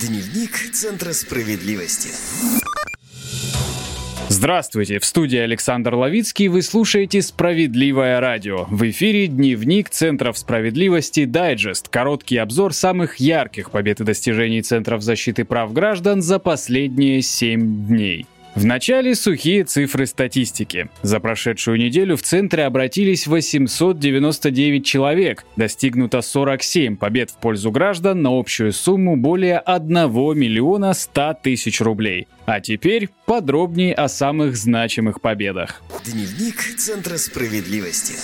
Дневник Центра справедливости. Здравствуйте, в студии Александр Ловицкий, вы слушаете «Справедливое радио». В эфире дневник Центров справедливости «Дайджест», короткий обзор самых ярких побед и достижений Центров защиты прав граждан за последние семь дней. В начале сухие цифры статистики. За прошедшую неделю в центре обратились 899 человек. Достигнуто 47 побед в пользу граждан на общую сумму более 1 миллиона 100 тысяч рублей. А теперь подробнее о самых значимых победах. Дневник Центра справедливости.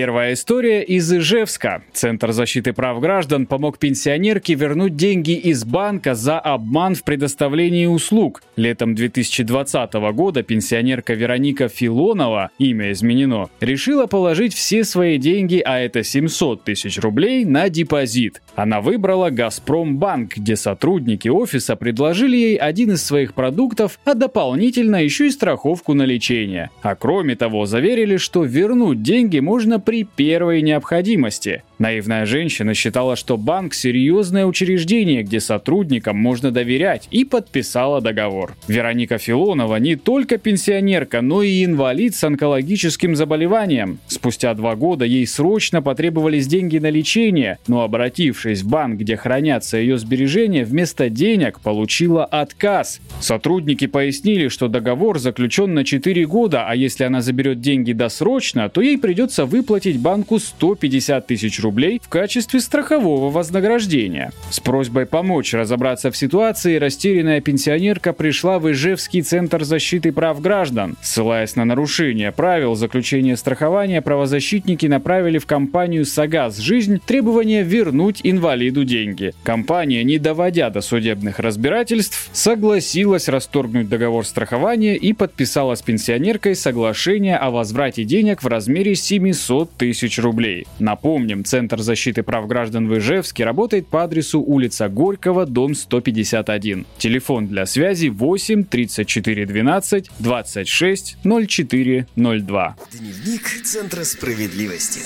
Первая история из Ижевска. Центр защиты прав граждан помог пенсионерке вернуть деньги из банка за обман в предоставлении услуг. Летом 2020 года пенсионерка Вероника Филонова, имя изменено, решила положить все свои деньги, а это 700 тысяч рублей, на депозит. Она выбрала «Газпромбанк», где сотрудники офиса предложили ей один из своих продуктов, а дополнительно еще и страховку на лечение. А кроме того, заверили, что вернуть деньги можно при первой необходимости. Наивная женщина считала, что банк – серьезное учреждение, где сотрудникам можно доверять, и подписала договор. Вероника Филонова не только пенсионерка, но и инвалид с онкологическим заболеванием. Спустя два года ей срочно потребовались деньги на лечение, но обратившись в банк, где хранятся ее сбережения, вместо денег получила отказ. Сотрудники пояснили, что договор заключен на 4 года, а если она заберет деньги досрочно, то ей придется выплатить банку 150 тысяч рублей рублей в качестве страхового вознаграждения. С просьбой помочь разобраться в ситуации растерянная пенсионерка пришла в Ижевский центр защиты прав граждан. Ссылаясь на нарушение правил заключения страхования, правозащитники направили в компанию «Сагаз Жизнь» требование вернуть инвалиду деньги. Компания, не доводя до судебных разбирательств, согласилась расторгнуть договор страхования и подписала с пенсионеркой соглашение о возврате денег в размере 700 тысяч рублей. Напомним, Центр Центр защиты прав граждан в Ижевске работает по адресу улица Горького, дом 151. Телефон для связи 8 34 12 26 04 02. Дневник Центра справедливости.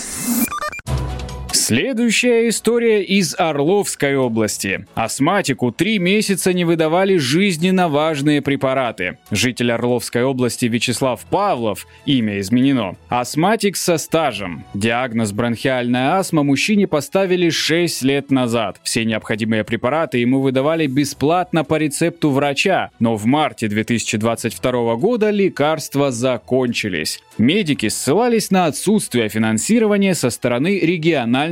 Следующая история из Орловской области. Астматику три месяца не выдавали жизненно важные препараты. Житель Орловской области Вячеслав Павлов, имя изменено, астматик со стажем. Диагноз бронхиальная астма мужчине поставили 6 лет назад. Все необходимые препараты ему выдавали бесплатно по рецепту врача, но в марте 2022 года лекарства закончились. Медики ссылались на отсутствие финансирования со стороны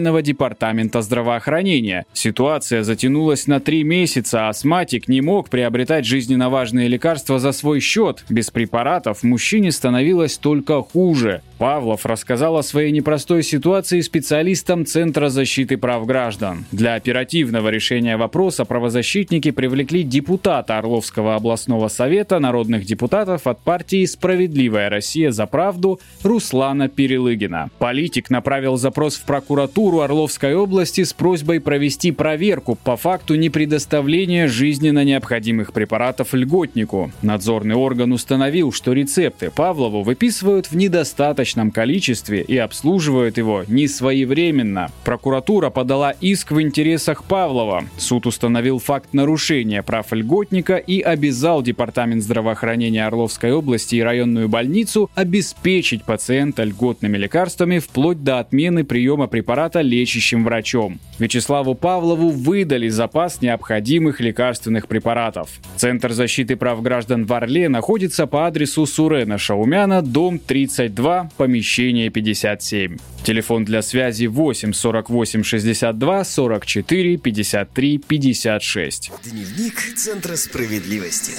регионального департамента здравоохранения. Ситуация затянулась на три месяца, а астматик не мог приобретать жизненно важные лекарства за свой счет. Без препаратов мужчине становилось только хуже. Павлов рассказал о своей непростой ситуации специалистам Центра защиты прав граждан. Для оперативного решения вопроса правозащитники привлекли депутата Орловского областного совета народных депутатов от партии «Справедливая Россия за правду» Руслана Перелыгина. Политик направил запрос в прокуратуру Орловской области с просьбой провести проверку по факту непредоставления жизненно необходимых препаратов льготнику. Надзорный орган установил, что рецепты Павлову выписывают в недостаточно достаточном количестве и обслуживают его не своевременно. Прокуратура подала иск в интересах Павлова. Суд установил факт нарушения прав льготника и обязал Департамент здравоохранения Орловской области и районную больницу обеспечить пациента льготными лекарствами вплоть до отмены приема препарата лечащим врачом. Вячеславу Павлову выдали запас необходимых лекарственных препаратов. Центр защиты прав граждан в Орле находится по адресу Сурена Шаумяна, дом 32, помещение 57. Телефон для связи 8 48 62 44 53 56. Дневник Центра справедливости.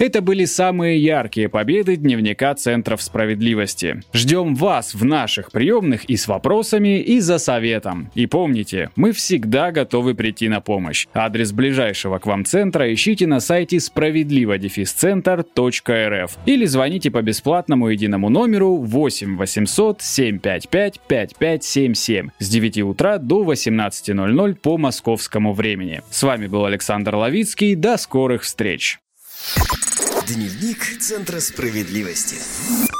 Это были самые яркие победы дневника Центров справедливости. Ждем вас в наших приемных и с вопросами, и за советом. И помните, мы всегда готовы прийти на помощь. Адрес ближайшего к вам центра ищите на сайте справедливо-центр.рф или звоните по бесплатному единому номеру 8 800 755 5577 с 9 утра до 18.00 по московскому времени. С вами был Александр Ловицкий. До скорых встреч! Дневник Центра справедливости.